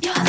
You're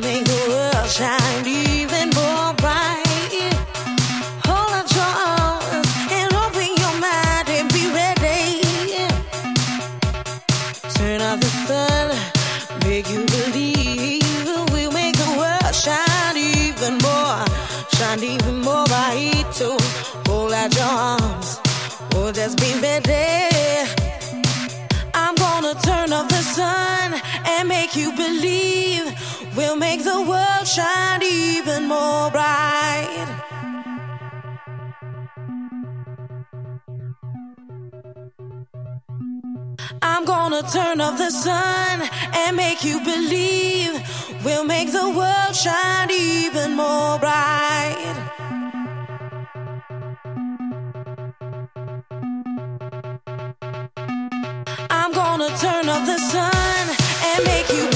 make the world shine. the world shine even more bright. I'm gonna turn off the sun and make you believe we'll make the world shine even more bright. I'm gonna turn off the sun and make you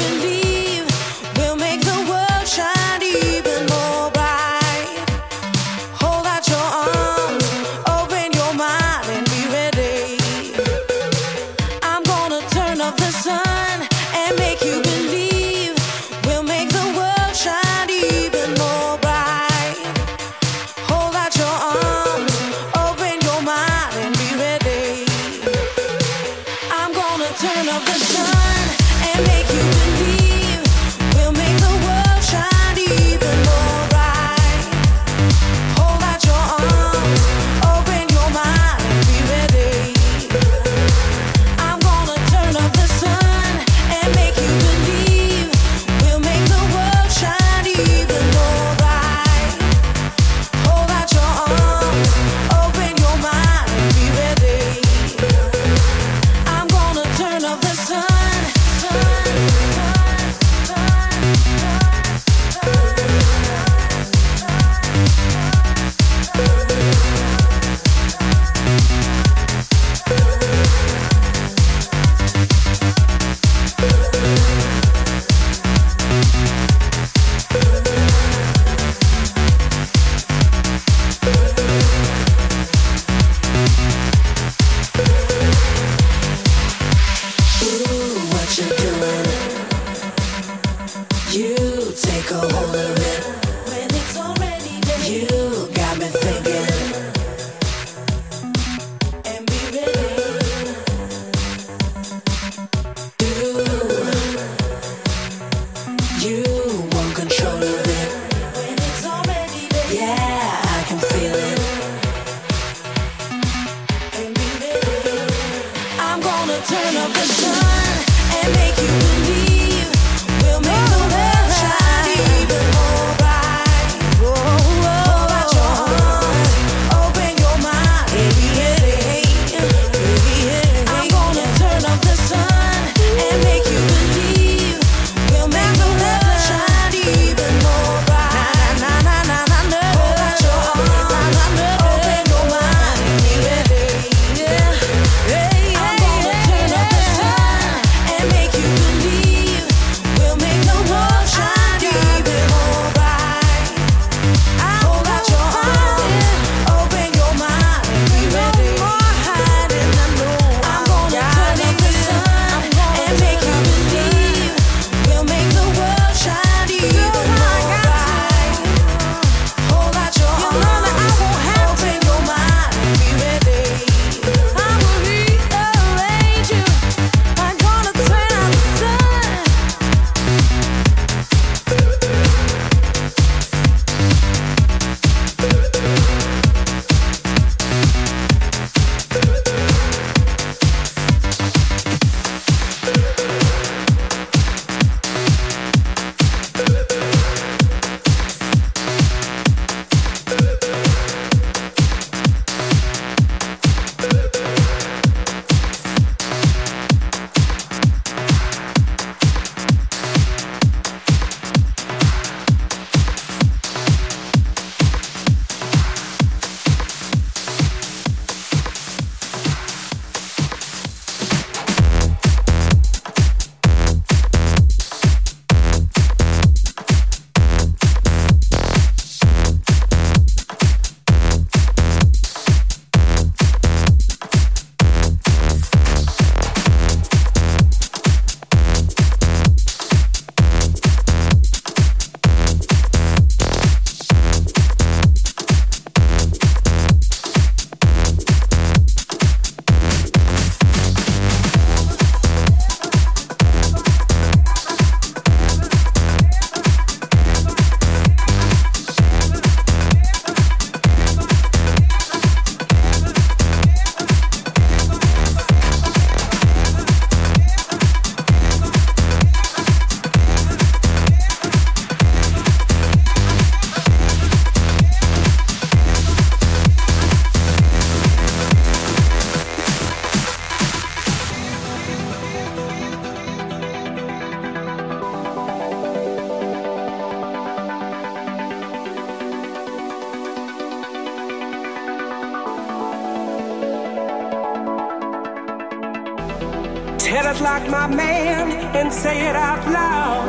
Like my man and say it out loud.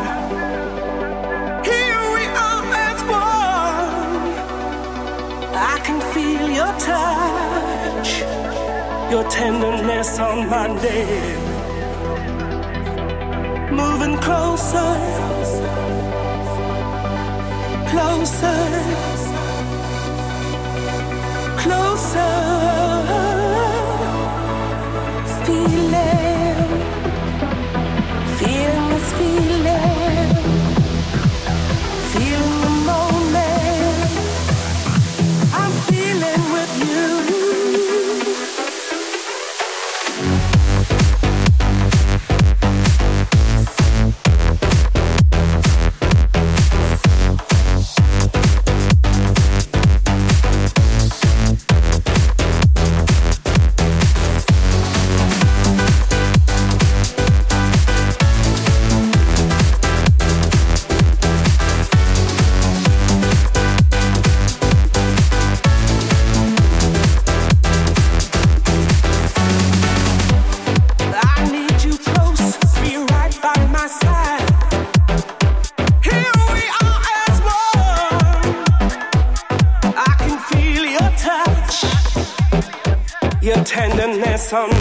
Here we are as one. I can feel your touch, your tenderness on my neck. Moving closer, closer, closer. Your